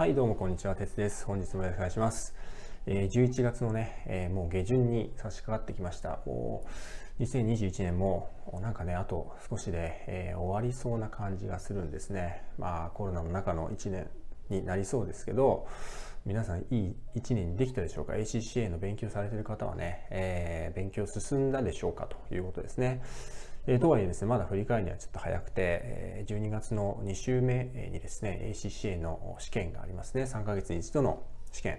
はい、どうもこんにちは、てつです。本日もよろしくお願いします。えー、11月のね、えー、もう下旬に差し掛かってきました。もう2021年もなんかね、あと少しで、えー、終わりそうな感じがするんですね。まあコロナの中の1年になりそうですけど、皆さんいい1年にできたでしょうか ?ACCA の勉強されてる方はね、え、勉強進んだでしょうか？ということですね。えー、とはいえですね、まだ振り返るにはちょっと早くて、えー、12月の2週目にですね、ACCA の試験がありますね。3ヶ月に一度の試験。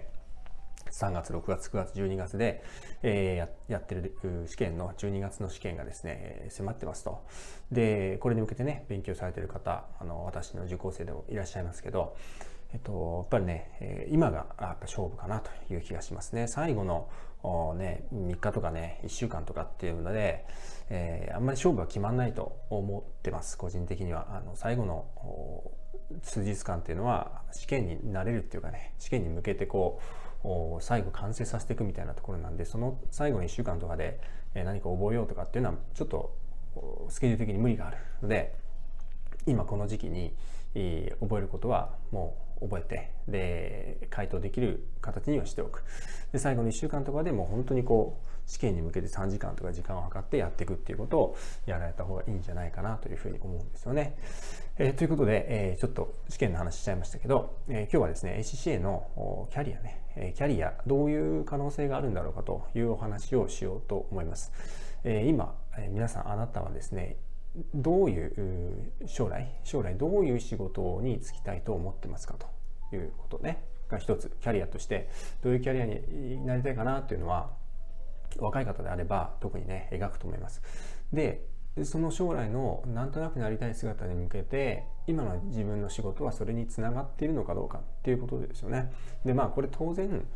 3月、6月、9月、12月で、えー、ややってる試験の12月の試験がですね、迫ってますと。で、これに向けてね、勉強されてる方、あの、私の受講生でもいらっしゃいますけど、えっと、やっぱりね、今がやっぱ勝負かなという気がしますね。最後のね、3日とかね、1週間とかっていうので、えー、あんまり勝負は決まんないと思ってます、個人的には。あの最後の数日間っていうのは試験になれるっていうかね、試験に向けてこう、最後完成させていくみたいなところなんで、その最後の1週間とかで何か覚えようとかっていうのはちょっとスケジュール的に無理があるので、今この時期に覚えることはもう覚えてで回答できる形にはしておくで最後の1週間とかでもう本当にこう試験に向けて3時間とか時間を計ってやっていくっていうことをやられた方がいいんじゃないかなというふうに思うんですよね。えー、ということで、えー、ちょっと試験の話しちゃいましたけど、えー、今日はですね ACCA のキャリアね、えキャリアどういう可能性があるんだろうかというお話をしようと思います。え今、え皆さんあなたはですねどういう将来将来どういう仕事に就きたいと思ってますかということね。が一つキャリアとしてどういうキャリアになりたいかなっていうのは若い方であれば特にね描くと思います。でその将来のなんとなくなりたい姿に向けて今の自分の仕事はそれにつながっているのかどうかっていうことですよね。でまあこれ当然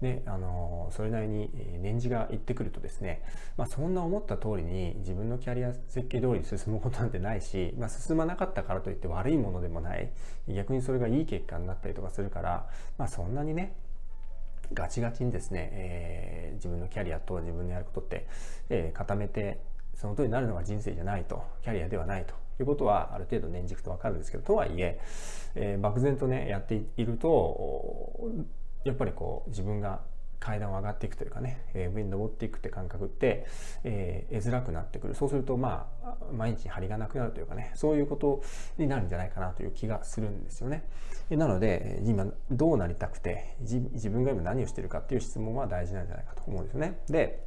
ね、あのそれなりに年次がいってくるとですね、まあ、そんな思った通りに自分のキャリア設計通りに進むことなんてないし、まあ、進まなかったからといって悪いものでもない。逆にそれがいい結果になったりとかするから、まあ、そんなにねガチガチにですね、えー、自分のキャリアと自分のやることって、えー、固めてその通りになるのが人生じゃないとキャリアではないと。いうことはある程度年軸と分かるんですけどとはいええー、漠然とねやっているとやっぱりこう自分が階段を上がっていくというかね、えー、上に登っていくって感覚って、えー、得づらくなってくる。そうすると、まあ、毎日張りがなくなるというかね、そういうことになるんじゃないかなという気がするんですよね。なので、今、どうなりたくて、自分が今何をしてるかっていう質問は大事なんじゃないかと思うんですよね。で、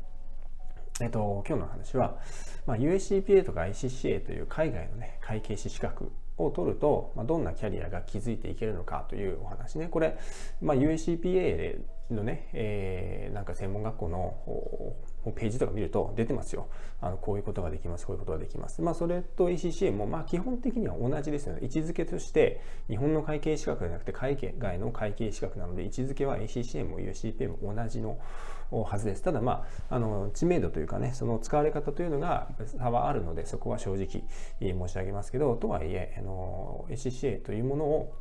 えっと、今日の話は、まあ、USCPA とか ICCA という海外のね、会計士資格を取ると、まあ、どんなキャリアが築いていけるのかというお話ね。これ、まあ、USCPA のね、えー、なんか専門学校のページとか見ると出てますよ。あのこういうことができます、こういうことができます。まあ、それと ACCA も、まあ、基本的には同じですよね。位置づけとして、日本の会計資格じゃなくて、海外の会計資格なので、位置づけは ACCA も USCPA も同じのはずです。ただ、まあ、あの知名度というかね、その使われ方というのが差はあるので、そこは正直申し上げますけど、とはいえ、あの ACCA というものを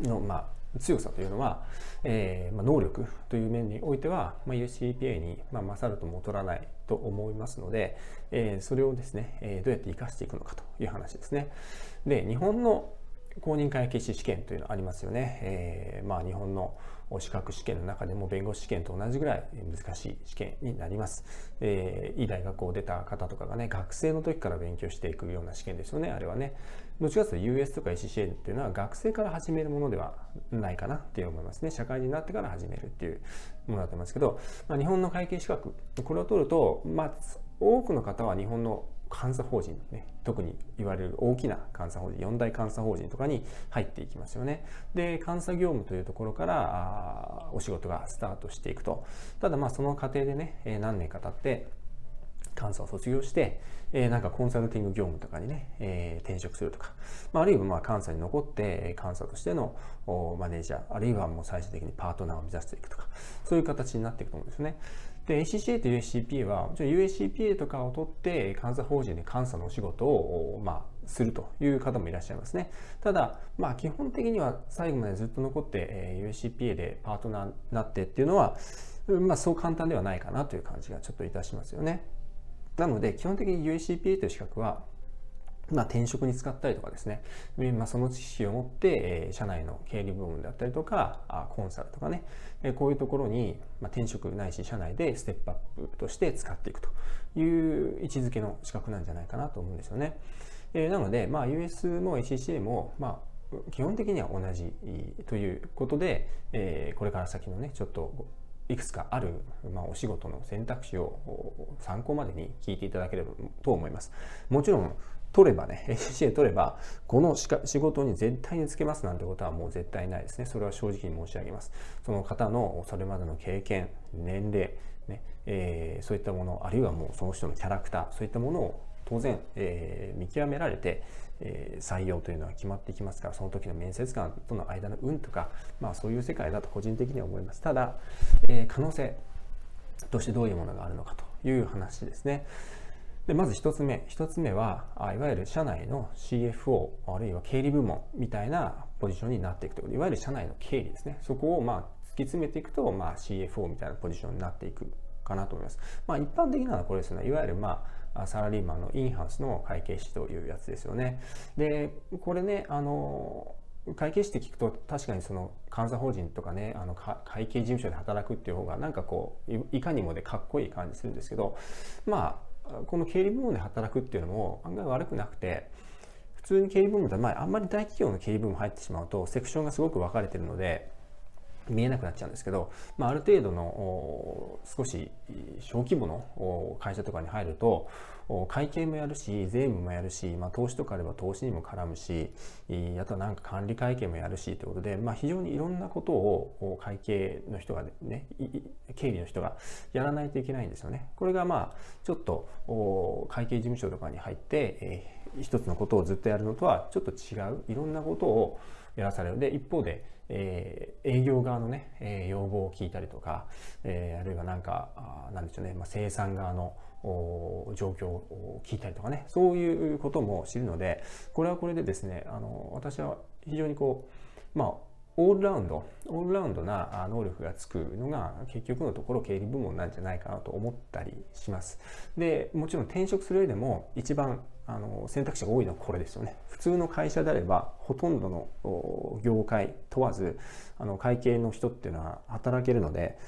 の、まあ、強さというのは、えーまあ、能力という面においては、まあ、UCPA に、まあ、勝るとも劣らないと思いますので、えー、それをですね、えー、どうやって活かしていくのかという話ですね。で、日本の公認会計士試験というのありますよね。えー、まあ日本の資格試験の中でも弁護士試験と同じぐらい難しい試験になります。えー、いい大学を出た方とかがね、学生の時から勉強していくような試験ですよね、あれはね。どっちかというと US とか ACCA っていうのは学生から始めるものではないかなって思いますね。社会人になってから始めるっていうものだと思いますけど、まあ、日本の会計資格、これを取ると、まあ、多くの方は日本の監査法人、ね、特に言われる大きな監査法人、四大監査法人とかに入っていきますよね。で、監査業務というところからあお仕事がスタートしていくと。ただまあその過程でね、え何年か経って、監査を卒業して、え、なんかコンサルティング業務とかにね、え、転職するとか、まあ、るいはまあ監査に残って監査としてのマネージャー、あるいはもう最終的にパートナーを目指していくとか、そういう形になっていくと思うんですね。で、ACCA と USCPA は、もちろん USCPA とかを取って監査法人で監査のお仕事を、まあ、するという方もいらっしゃいますね。ただ、まあ、基本的には最後までずっと残って、え、USCPA でパートナーになってっていうのは、まあ、そう簡単ではないかなという感じがちょっといたしますよね。なので、基本的に USCPA という資格は、まあ、転職に使ったりとかですね、まあ、その知識を持って、えー、社内の経理部門であったりとか、あコンサルとかね、えー、こういうところに、まあ、転職ないし社内でステップアップとして使っていくという位置づけの資格なんじゃないかなと思うんですよね。えー、なので、まあ、US も ACCA も、まあ、基本的には同じということで、えー、これから先のね、ちょっといくつかある、まあ、お仕事の選択肢を参考までに聞いていただければと思います。もちろん取ればね、ACA 取れば、この仕事に絶対につけますなんてことはもう絶対ないですね。それは正直に申し上げます。その方のそれまでの経験、年齢、ねえー、そういったもの、あるいはもうその人のキャラクター、そういったものを当然、えー、見極められて、えー、採用というのは決まってきますから、その時の面接官との間の運とか、まあそういう世界だと個人的には思います。ただ、えー、可能性としてどういうものがあるのかという話ですね。でまず1つ目1つ目はいわゆる社内の CFO あるいは経理部門みたいなポジションになっていくということいわゆる社内の経理ですねそこをまあ突き詰めていくと、まあ、CFO みたいなポジションになっていくかなと思います。まあ、一般的なのはこれですねいわゆるまあサラリーマンのインハウスの会計士というやつですよね。でこれねあの会計士って聞くと確かにその監査法人とかねあの会計事務所で働くっていう方がなんかこういかにもでかっこいい感じするんですけどまこの経理部門で働くっていうのも案外悪くなくて普通に経理部門って、まあ、あんまり大企業の経理部門入ってしまうとセクションがすごく分かれてるので見えなくなっちゃうんですけど、まあ、ある程度の少し小規模の会社とかに入ると会計もやるし税務もやるし、まあ、投資とかあれば投資にも絡むしあとはなんか管理会計もやるしということで、まあ、非常にいろんなことを会計の人がね経理の人がやらないといけないんですよね。これがまあちょっと会計事務所とかに入って、えー、一つのことをずっとやるのとはちょっと違ういろんなことをやらされるで一方でえー、営業側のね、えー、要望を聞いたりとか、えー、あるいはなんか、あなんでしょうね、まあ、生産側の状況を聞いたりとかね、そういうことも知るので、これはこれでですね、あの、私は非常にこう、まあ、オールラウンド、オールラウンドな能力がつくのが結局のところ経理部門なんじゃないかなと思ったりします。で、もちろん転職する上でも一番あの選択肢が多いのはこれですよね。普通の会社であればほとんどの業界問わずあの会計の人っていうのは働けるので、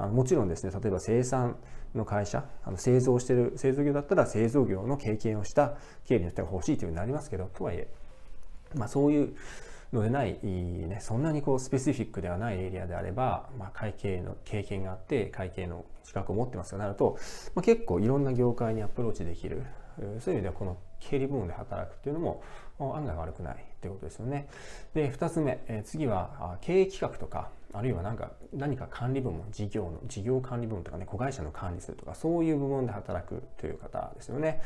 あのもちろんですね、例えば生産の会社、あの製造してる製造業だったら製造業の経験をした経理の人が欲しいというふうになりますけど、とはいえ、まあそういうのでない、ね、そんなにこうスペシフィックではないエリアであれば、まあ、会計の経験があって会計の資格を持ってますとなると、まあ、結構いろんな業界にアプローチできるそういう意味ではこの経理部門で働くっていうのも案外悪くないってことですよね。で、2つ目、え次は経営企画とか、あるいは何か何か管理部門、事業の、事業管理部門とかね、子会社の管理するとか、そういう部門で働くという方ですよね。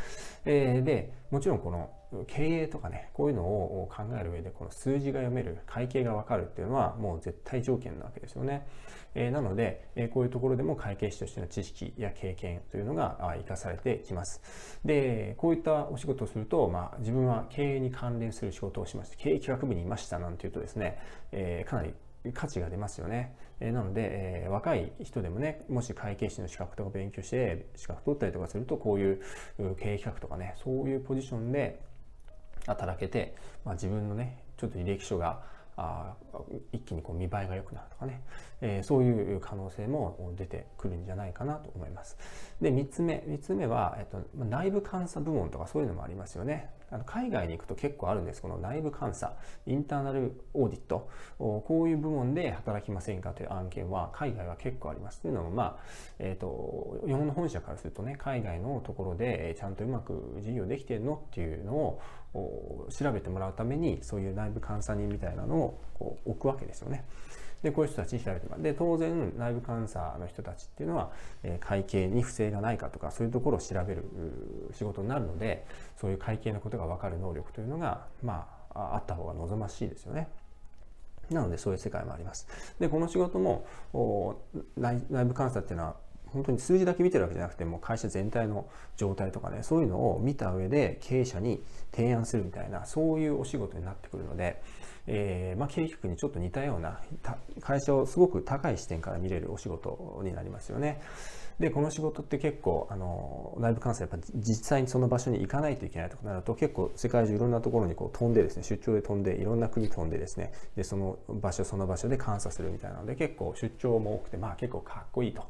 えー、で、もちろんこの経営とかね、こういうのを考える上で、この数字が読める、会計がわかるっていうのはもう絶対条件なわけですよね。えー、なので、えー、こういうところでも会計士としての知識や経験というのが生かされてきます。で、こういったお仕事をすると、まあ、自分は経営に関連する仕事をしまして、経営企画部にいましたなんていうとですね、えー、かなり価値が出ますよね。えー、なので、えー、若い人でもね、もし会計士の資格とか勉強して資格取ったりとかすると、こういう経営企画とかね、そういうポジションで働けて、まあ、自分のね、ちょっと履歴書があ一気にこう見栄えが良くなるとかね、えー、そういう可能性も出てくるんじゃないかなと思います。で、3つ目。3つ目は、えっと、内部監査部門とかそういうのもありますよね。あの海外に行くと結構あるんです。この内部監査、インターナルオーディット、こういう部門で働きませんかという案件は海外は結構あります。というのも、まあ、えっ、ー、と、日本の本社からするとね、海外のところでちゃんとうまく事業できてるのっていうのを調べてもらうために、そういう内部監査人みたいなのをこう置くわけですよね。で、こういう人たちに調べてもらう。で、当然、内部監査の人たちっていうのは、え会計に不正がないかとか、そういうところを調べる仕事になるので、そういう会計のことが分かる能力というのが、まあ、あった方が望ましいですよね。なので、そういう世界もあります。で、この仕事も、内部監査っていうのは、本当に数字だけ見てるわけじゃなくてもう会社全体の状態とかねそういうのを見た上で経営者に提案するみたいなそういうお仕事になってくるのでえー、まあ、経営局にちょっと似たような会社をすごく高い視点から見れるお仕事になりますよね。でこの仕事って結構あの内部監査やっぱ実際にその場所に行かないといけないとなると結構世界中いろんなところにこう飛んでですね出張で飛んでいろんな国飛んでですねでその場所その場所で監査するみたいなので結構出張も多くてまあ結構かっこいいと。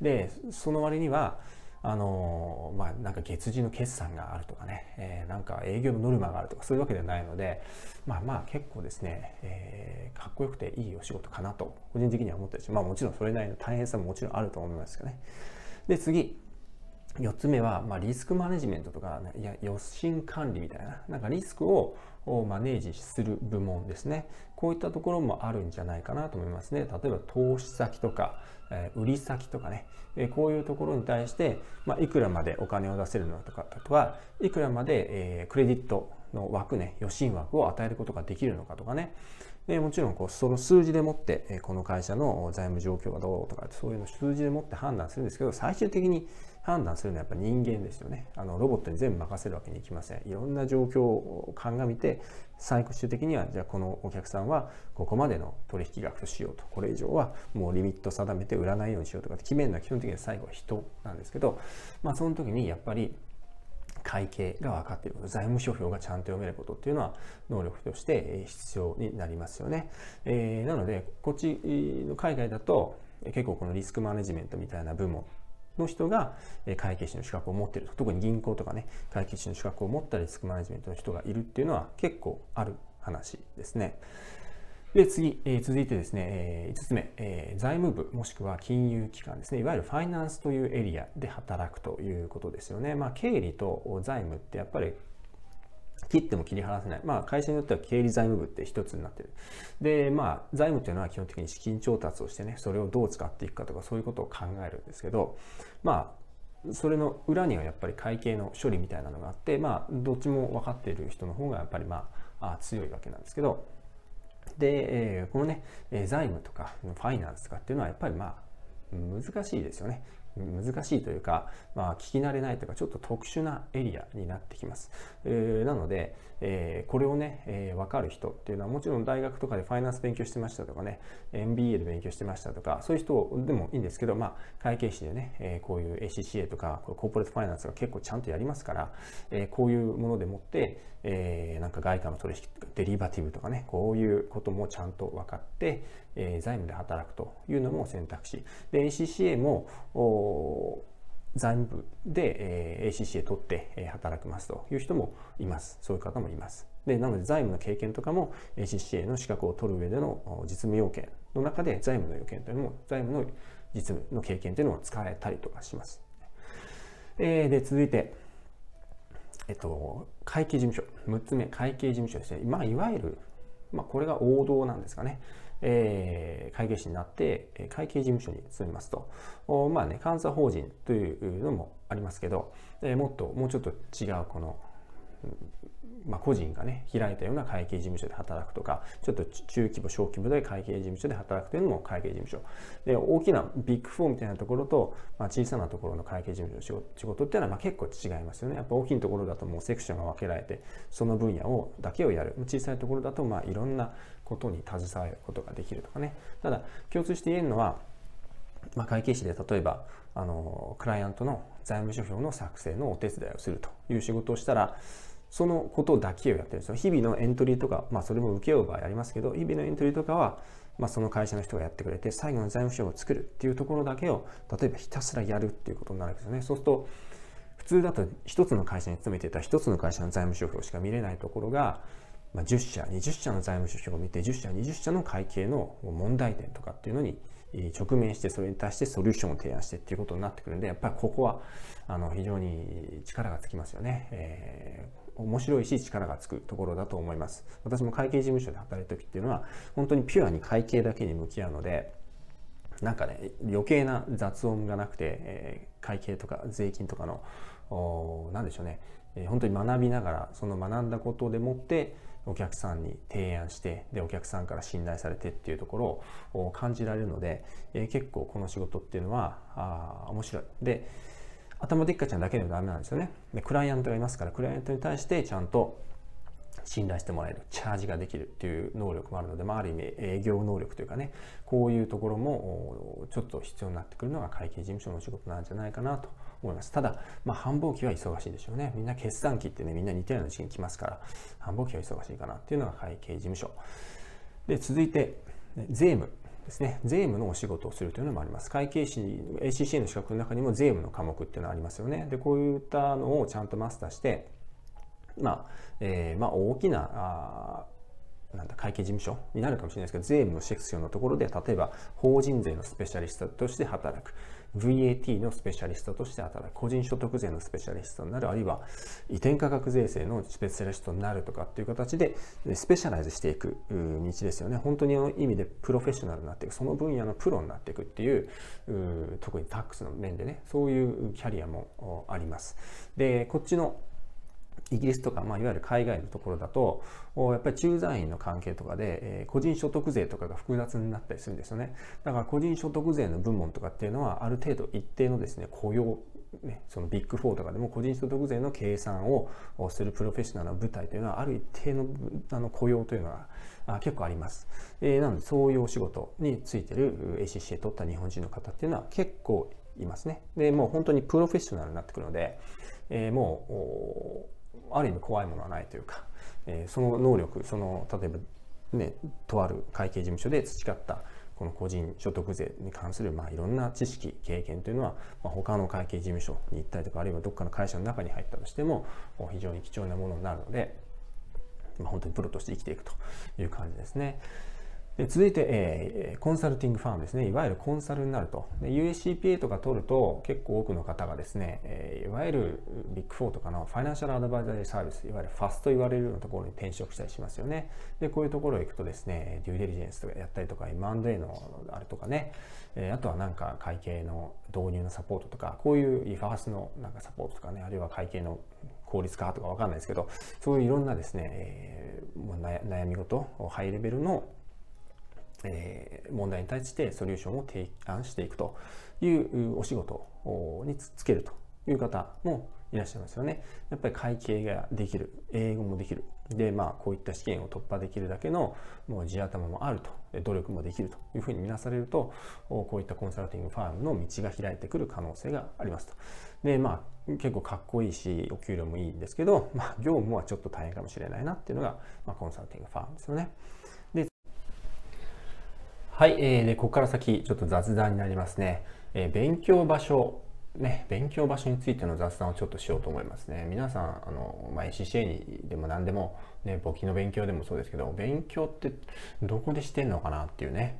でその割にはあのまあ、なんか月次の決算があるとかね、えー、なんか営業のノルマがあるとかそういうわけではないので、まあまあ結構ですね、えー、かっこよくていいお仕事かなと個人的には思ったりしまあもちろんそれなりの大変さももちろんあると思いますけどね。で次。4つ目は、まあ、リスクマネジメントとか、ね、いや予診管理みたいな。なんかリスクををマネージする部門ですね。こういったところもあるんじゃないかなと思いますね。例えば投資先とか、え売り先とかね、えこういうところに対して、まあ、いくらまでお金を出せるのかとかとかいくらまで、えクレジットの枠ね予診枠を与えることができるのかとかね。でもちろんこうその数字でもってこの会社の財務状況がどうとかそういうの数字でもって判断するんですけど最終的に判断するのはやっぱ人間ですよね。あのロボットに全部任せるわけにいきません。いろんな状況を鑑みて最終的にはじゃあこのお客さんはここまでの取引額としようと。これ以上はもうリミット定めて売らないようにしようとかって決めるのは基本的には最後は人なんですけどまあその時にやっぱり会計が分かっていること、財務諸表がちゃんと読めることっていうのは能力として必要になりますよね。えー、なので、こっちの海外だと結構このリスクマネジメントみたいな部門の人が会計士の資格を持っていると。特に銀行とかね、会計士の資格を持ったリスクマネジメントの人がいるっていうのは結構ある話ですね。で、次、えー、続いてですね、えー、5つ目、えー、財務部もしくは金融機関ですね、いわゆるファイナンスというエリアで働くということですよね。まあ、経理と財務ってやっぱり切っても切り離せない。まあ、会社によっては経理財務部って一つになってる。で、まあ、財務っていうのは基本的に資金調達をしてね、それをどう使っていくかとか、そういうことを考えるんですけど、まあ、それの裏にはやっぱり会計の処理みたいなのがあって、まあ、どっちも分かっている人の方がやっぱりまあ、強いわけなんですけど、で、えー、このね、財務とかファイナンスとかっていうのはやっぱりまあ難しいですよね。難しいというか、まあ、聞き慣れないというかちょっと特殊なエリアになってきます。えー、なので、えー、これをね、えー、分かる人っていうのはもちろん大学とかでファイナンス勉強してましたとかね MBA で勉強してましたとかそういう人でもいいんですけど、まあ、会計士でね、えー、こういう ACCA とかコーポレートファイナンスが結構ちゃんとやりますから、えー、こういうものでもって、えー、なんか外貨の取引デリバティブとかねこういうこともちゃんと分かって、えー、財務で働くというのも選択肢。で ACCA も財務部で、ACCA 取って、働きますという人もいます。そういう方もいます。で、なので財務の経験とかも ACCA の資格を取る上での実務要件の中で財務の要件というのも、財務の実務の経験というのを使えたりとかします。えー、で、続いて、えっと、会計事務所。6つ目、会計事務所ですね。まあ、いわゆる、まあ、これが王道なんですかね。えー、会計士になって、会計事務所に勤めますと。まあね、監査法人というのもありますけど、えー、もっと、もうちょっと違うこの、まあ、個人がね、開いたような会計事務所で働くとか、ちょっと中規模、小規模で会計事務所で働くというのも会計事務所。で、大きなビッグフォーみたいなところと、まあ、小さなところの会計事務所の仕事っていうのはまあ結構違いますよね。やっぱ大きいところだともうセクションが分けられて、その分野をだけをやる。小さいところだと、まあいろんなことに携わることができるとかね。ただ、共通して言えるのは、まあ、会計士で例えばあのクライアントの財務諸表の作成のお手伝いをするという仕事をしたらそのことだけをやってるんですよ。日々のエントリーとか、まあそれも請け負う場合ありますけど、日々のエントリーとかは、まあその会社の人がやってくれて、最後の財務省を作るっていうところだけを、例えばひたすらやるっていうことになるんですよね。そうすると、普通だと一つの会社に勤めてた一つの会社の財務諸表しか見れないところが、まあ、10社、20社の財務諸表を見て、10社、20社の会計の問題点とかっていうのに直面して、それに対してソリューションを提案してっていうことになってくるんで、やっぱりここはあの非常に力がつきますよね。えー面白いし力がつくところだと思います。私も会計事務所で働いた時っていうのは本当にピュアに会計だけに向き合うのでなんかね余計な雑音がなくて、えー、会計とか税金とかの何でしょうね、えー、本当に学びながらその学んだことでもってお客さんに提案してでお客さんから信頼されてっていうところを感じられるので、えー、結構この仕事っていうのはあ面白い。で頭でっかちゃんだけでもダメなんですよね。で、クライアントがいますから、クライアントに対してちゃんと信頼してもらえる、チャージができるっていう能力もあるので、まあ、ある意味営業能力というかね、こういうところもちょっと必要になってくるのが会計事務所の仕事なんじゃないかなと思います。ただ、まあ、繁忙期は忙しいでしょうね。みんな決算期ってね、みんな似たような時期に来ますから、繁忙期は忙しいかなっていうのが会計事務所。で、続いて、税務。ですね、税務のお仕事をするというのもあります。会計士、ACCA の資格の中にも税務の科目っていうのはありますよね。で、こういったのをちゃんとマスターして、まあ、えー、まあ、大きな、なんだ会計事務所になるかもしれないですけど、税務のセクションのところで、例えば法人税のスペシャリストとして働く、VAT のスペシャリストとして働く、個人所得税のスペシャリストになる、あるいは移転価格税制のスペシャリストになるとかっていう形で、スペシャライズしていく道ですよね。本当に意味でプロフェッショナルになっていく、その分野のプロになっていくっていう、う特にタックスの面でね、そういうキャリアもあります。で、こっちのイギリスとか、まあ、いわゆる海外のところだと、やっぱり駐在員の関係とかで、え、個人所得税とかが複雑になったりするんですよね。だから個人所得税の部門とかっていうのは、ある程度一定のですね、雇用、ね、そのビッグ4とかでも個人所得税の計算をするプロフェッショナルな部隊というのは、ある一定のあの雇用というのはあ結構あります。えー、なので、そういうお仕事についてる ACCA 取った日本人の方っていうのは結構いますね。で、もう本当にプロフェッショナルになってくるので、えー、もう、ある意味怖いものはないというか、えー、その能力その例えばねとある会計事務所で培ったこの個人所得税に関する、まあ、いろんな知識経験というのは、まあ、他の会計事務所に行ったりとかあるいはどっかの会社の中に入ったとしても非常に貴重なものになるので、まあ、本当にプロとして生きていくという感じですね。で続いて、えー、コンサルティングファームですね。いわゆるコンサルになると。USCPA とか取ると結構多くの方がですね、えー、いわゆるビッグ4とかのファイナンシャルアドバイザリーサービス、いわゆるファスと言われるようなところに転職したりしますよね。で、こういうところへ行くとですね、デューデリジェンスとかやったりとか、M&A のあれとかね、えー、あとはなんか会計の導入のサポートとか、こういうファースのなんかサポートとかね、あるいは会計の効率化とかわかんないですけど、そういういろんなですね、えー、もう悩み事、ハイレベルのえー、問題に対してソリューションを提案していくというお仕事につけるという方もいらっしゃいますよね。やっぱり会計ができる、英語もできる。で、まあ、こういった試験を突破できるだけのもう地頭もあると、努力もできるというふうに見なされると、こういったコンサルティングファームの道が開いてくる可能性がありますと。で、まあ、結構かっこいいし、お給料もいいんですけど、まあ、業務はちょっと大変かもしれないなっていうのが、まあ、コンサルティングファームですよね。はい、えー、で、ここから先、ちょっと雑談になりますね。えー、勉強場所、ね、勉強場所についての雑談をちょっとしようと思いますね。皆さん、あの、まあ、ACCA にでも何でも、ね、簿記の勉強でもそうですけど、勉強ってどこでしてんのかなっていうね、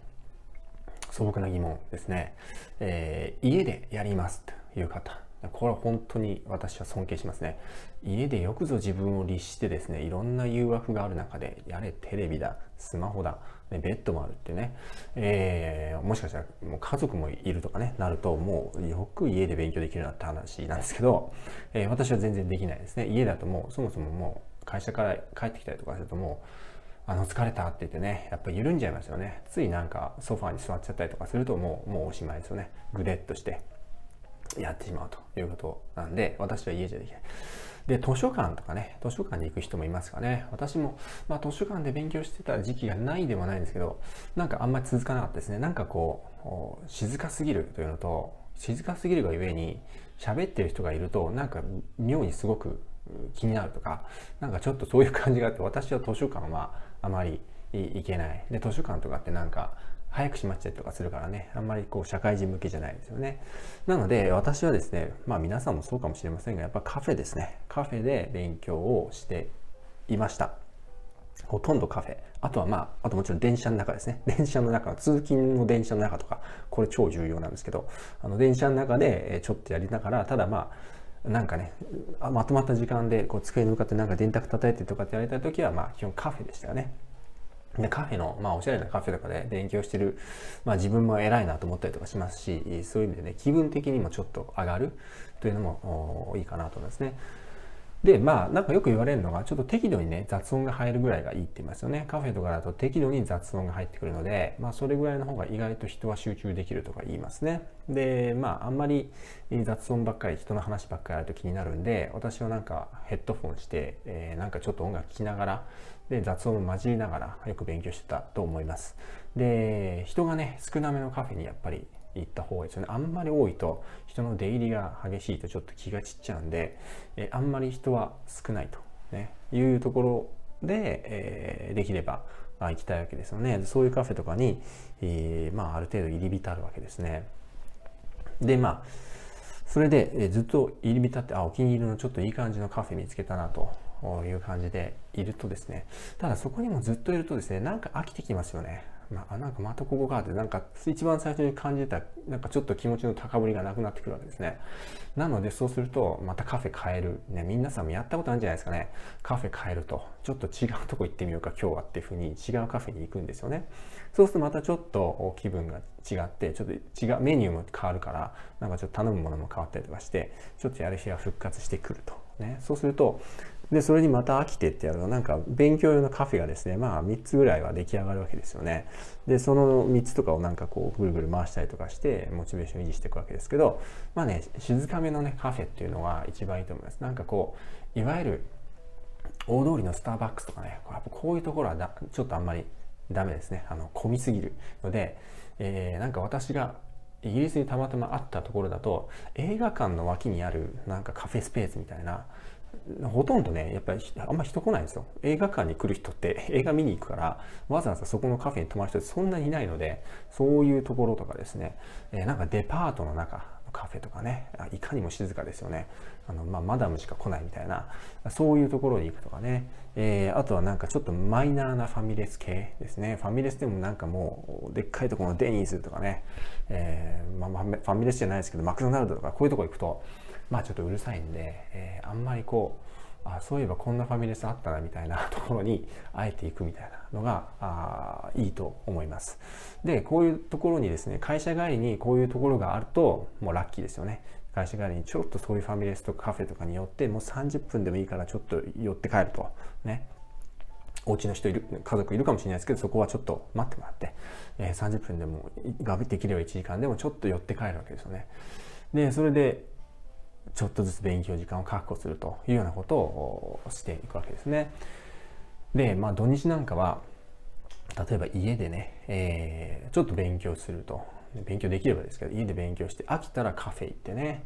素朴な疑問ですね。えー、家でやりますという方。これは本当に私は尊敬しますね。家でよくぞ自分を律してですね、いろんな誘惑がある中で、やれテレビだ、スマホだ、ね、ベッドもあるってね、えー、もしかしたらもう家族もいるとかね、なるともうよく家で勉強できるなって話なんですけど、えー、私は全然できないですね。家だともうそもそももう会社から帰ってきたりとかするともう、あの疲れたって言ってね、やっぱ緩んじゃいますよね。ついなんかソファーに座っちゃったりとかするともう、もうおしまいですよね。ぐでっとしてやってしまうということなんで、私は家じゃできない。で、図書館とかね、図書館に行く人もいますかね。私も、まあ図書館で勉強してた時期がないでもないんですけど、なんかあんまり続かなかったですね。なんかこう、静かすぎるというのと、静かすぎるがゆえに、喋ってる人がいると、なんか妙にすごく気になるとか、なんかちょっとそういう感じがあって、私は図書館はあまり行けない。で、図書館とかってなんか、早く閉まっちゃったりとかするからね、あんまりこう社会人向けじゃないですよね。なので私はですね、まあ皆さんもそうかもしれませんが、やっぱカフェですね。カフェで勉強をしていました。ほとんどカフェ。あとはまあ、あともちろん電車の中ですね。電車の中、通勤の電車の中とか、これ超重要なんですけど、あの電車の中でちょっとやりながら、ただまあ、なんかね、まとまった時間でこう机に向かってなんか電卓叩いてとかってやりたい時は、まあ基本カフェでしたよね。で、カフェの、まあ、おしゃれなカフェとかで勉強してる、まあ、自分も偉いなと思ったりとかしますし、そういう意味でね、気分的にもちょっと上がるというのもいいかなと思いますね。で、まあ、なんかよく言われるのが、ちょっと適度にね、雑音が入るぐらいがいいって言いますよね。カフェとかだと適度に雑音が入ってくるので、まあ、それぐらいの方が意外と人は集中できるとか言いますね。で、まあ、あんまり雑音ばっかり、人の話ばっかりあると気になるんで、私はなんかヘッドフォンして、えー、なんかちょっと音楽聴きながら、で、雑音を交えながらよく勉強してたと思います。で、人がね、少なめのカフェにやっぱり行った方がいいですよね。あんまり多いと人の出入りが激しいとちょっと気が散っちゃうんで、えあんまり人は少ないと、ね、いうところで、えー、できればあ行きたいわけですよね。そういうカフェとかに、えー、まあ、ある程度入り浸るわけですね。で、まあ、それで、えずっと入り浸って、あ、お気に入りのちょっといい感じのカフェ見つけたなという感じでいるとですね、ただそこにもずっといるとですね、なんか飽きてきますよね。ま、なんかまたここかって、なんか一番最初に感じた、なんかちょっと気持ちの高ぶりがなくなってくるわけですね。なのでそうすると、またカフェ変える。ね、皆さんもやったことあるんじゃないですかね。カフェ変えると、ちょっと違うとこ行ってみようか今日はっていうふうに違うカフェに行くんですよね。そうするとまたちょっと気分が違って、ちょっと違う、メニューも変わるから、なんかちょっと頼むものも変わったりとかして、ちょっとやる日が復活してくると。ね、そうすると、で、それにまた飽きてってやると、なんか勉強用のカフェがですね、まあ3つぐらいは出来上がるわけですよね。で、その3つとかをなんかこうぐるぐる回したりとかして、モチベーション維持していくわけですけど、まあね、静かめのね、カフェっていうのが一番いいと思います。なんかこう、いわゆる大通りのスターバックスとかね、やっぱこういうところはだちょっとあんまりダメですね。あの、混みすぎるので、えー、なんか私がイギリスにたまたまあったところだと映画館の脇にあるなんかカフェスペースみたいなほとんどね、やっぱりあんま人来ないんですよ。映画館に来る人って映画見に行くから、わざわざそこのカフェに泊まる人ってそんなにいないので、そういうところとかですね、え、なんかデパートの中のカフェとかね、いかにも静かですよね。あの、まあ、マダムしか来ないみたいな、そういうところに行くとかね、えー、あとはなんかちょっとマイナーなファミレス系ですね。ファミレスでもなんかもう、でっかいところのデニーズとかね、えー、まあ、ファミレスじゃないですけど、マクドナルドとかこういうとこ行くと、まあちょっとうるさいんで、えー、あんまりこう、あそういえばこんなファミレスあったなみたいな ところにあえていくみたいなのがあいいと思います。で、こういうところにですね、会社帰りにこういうところがあるともうラッキーですよね。会社帰りにちょっとそういうファミレスとかカフェとかに寄ってもう30分でもいいからちょっと寄って帰ると。ね。お家の人いる、家族いるかもしれないですけど、そこはちょっと待ってもらって、えー、30分でも、ができれば1時間でもちょっと寄って帰るわけですよね。で、それで、ちょっとずつ勉強時間を確保するというようなことをしていくわけですね。で、まあ土日なんかは、例えば家でね、えー、ちょっと勉強すると。勉強できればですけど、家で勉強して、飽きたらカフェ行ってね、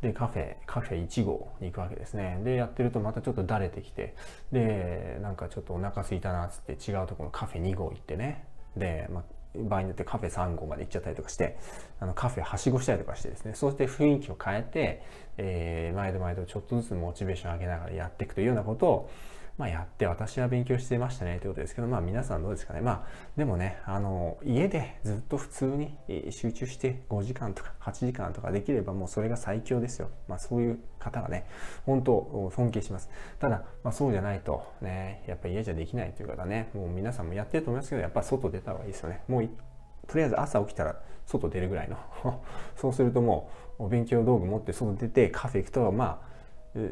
で、カフェ、カフェ1号に行くわけですね。で、やってるとまたちょっとだれてきて、で、なんかちょっとお腹空いたなっつって違うところのカフェ2号行ってね、で、まあ、場合によってカフェ3号まで行っちゃったりとかして、あのカフェはしごしたりとかしてですね、そうして雰囲気を変えて、えー、毎度毎度ちょっとずつモチベーション上げながらやっていくというようなことを、まあ、やって私は勉強していましたねということですけど、まあ皆さんどうですかね。まあでもね、あの、家でずっと普通に集中して5時間とか8時間とかできればもうそれが最強ですよ。まあそういう方がね、本当尊敬します。ただ、まあそうじゃないとね、やっぱり家じゃできないという方ね、もう皆さんもやってると思いますけど、やっぱ外出た方がいいですよね。もうとりあえず朝起きたら外出るぐらいの そうするともうお勉強道具持って外出てカフェ行くとまあ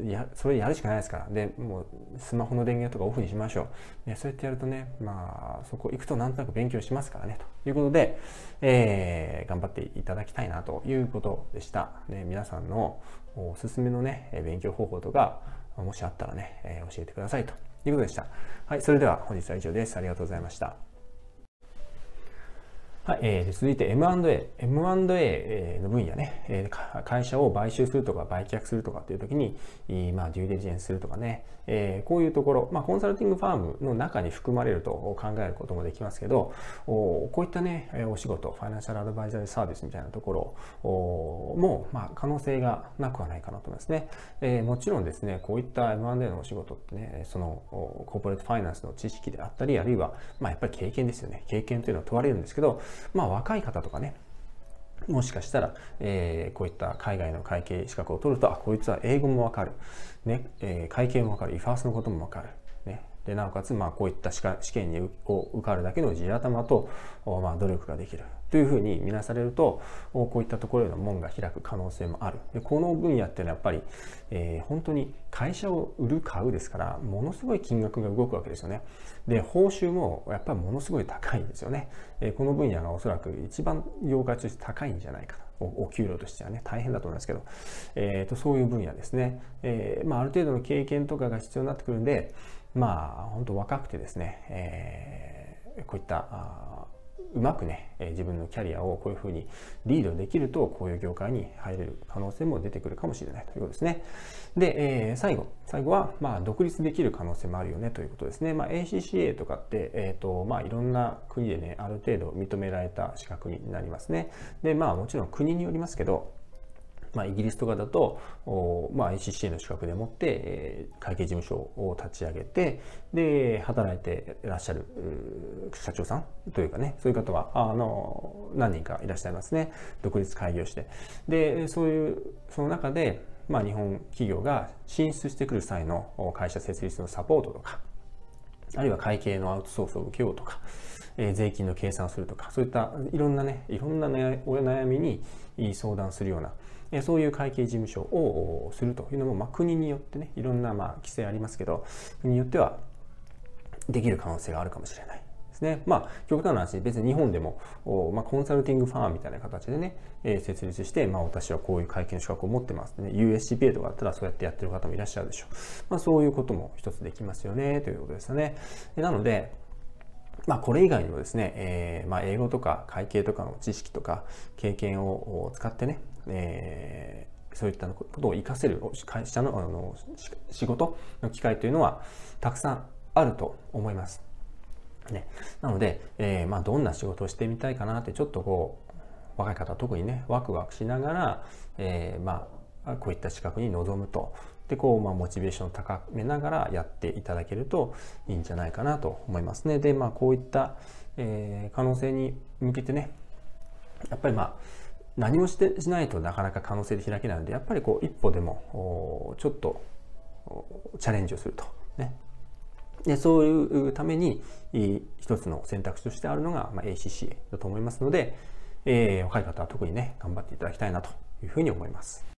やそれやるしかないですから。でもうスマホの電源とかオフにしましょう、ね、そうやってやるとねまあそこ行くとなんとなく勉強しますからねということで、えー、頑張っていただきたいなということでした、ね、皆さんのおすすめのね勉強方法とかもしあったらね、え、教えてくださいということでした。はいそれでは本日は以上です。ありがとうございました。はい、えー、続いて M&A。M&A の分野ね、えー、会社を買収するとか売却するとかっていう時に、まあ、デューデリジェンスするとかね、えー、こういうところ、まあ、コンサルティングファームの中に含まれると考えることもできますけど、おこういったね、お仕事、ファイナンシャルアドバイザーサービスみたいなところも、まあ、可能性がなくはないかなと思いますね。えー、もちろんですね、こういった M&A のお仕事ってね、そのコーポレートファイナンスの知識であったり、あるいは、まあ、やっぱり経験ですよね。経験というのは問われるんですけど、まあ若い方とかね、もしかしたら、えー、こういった海外の会計資格を取ると、あ、こいつは英語もわかる。ね、えー、会計もわかる。イファースのこともわかる。ね、でなおかつまあこういった試験にを受かるだけの地頭と、まあ、努力ができるというふうに見なされるとこういったところへの門が開く可能性もある。でこの分野っていうのはやっぱり、えー、本当に会社を売る買うですからものすごい金額が動くわけですよね。で報酬もやっぱりものすごい高いんですよね、えー、この分野がおそらく一番業界として高いんじゃないかと。お給料としてはね大変だと思いますけど、えーと、そういう分野ですね、えーまあ、ある程度の経験とかが必要になってくるんでまあ本当若くてですね、えー、こういったあうまくね、え自分のキャリアをこういうふうにリードできると、こういう業界に入れる可能性も出てくるかもしれないということですね。で、えー、最後、最後は、まあ、独立できる可能性もあるよねということですね。まあ、ACCA とかって、えっ、ー、と、まあ、いろんな国でね、ある程度認められた資格になりますね。で、まあ、もちろん国によりますけど、まあ、イギリスとかだと、まあ、ACCA の資格でもって、えー、会計事務所を立ち上げて、で、働いていらっしゃる社長さんというかね、そういう方は、あの、何人かいらっしゃいますね。独立開業して。で、そういう、その中で、まあ、日本企業が進出してくる際の会社設立のサポートとか、あるいは会計のアウトソースを受けようとか、え、税金の計算をするとか、そういったいろんなね、いろんなお悩みに相談するような、そういう会計事務所をするというのも、まあ、国によってね、いろんなまあ規制ありますけど、国によってはできる可能性があるかもしれない。ですね。まあ、極端な話、別に日本でも、まあ、コンサルティングファーみたいな形でね、えー、設立して、まあ、私はこういう会計の資格を持ってますね。USCPA とかだったらそうやってやってる方もいらっしゃるでしょう。まあ、そういうことも一つできますよね、ということですよね。なので、まあ、これ以外にもですね、えー、まあ、英語とか会計とかの知識とか経験を使ってね、えー、そういったことを活かせる会社のあの仕事の機会というのはたくさんあると思います。ね、なので、えー、まあ、どんな仕事をしてみたいかなってちょっとこう若い方特にねワクワクしながら、えー、まあ、こういった資格に臨むとでこう、まあ、モチベーションを高めながらやっていただけるといいんじゃないかなと思いますね。でまあこういった、えー、可能性に向けてねやっぱりまあ何もしてしないとなかなか可能性で開けないのでやっぱりこう一歩でもちょっとチャレンジをするとねでそういうために一つの選択肢としてあるのが、まあ、ACCA だと思いますので、えー、若い方は特にね頑張っていただきたいなというふうに思います。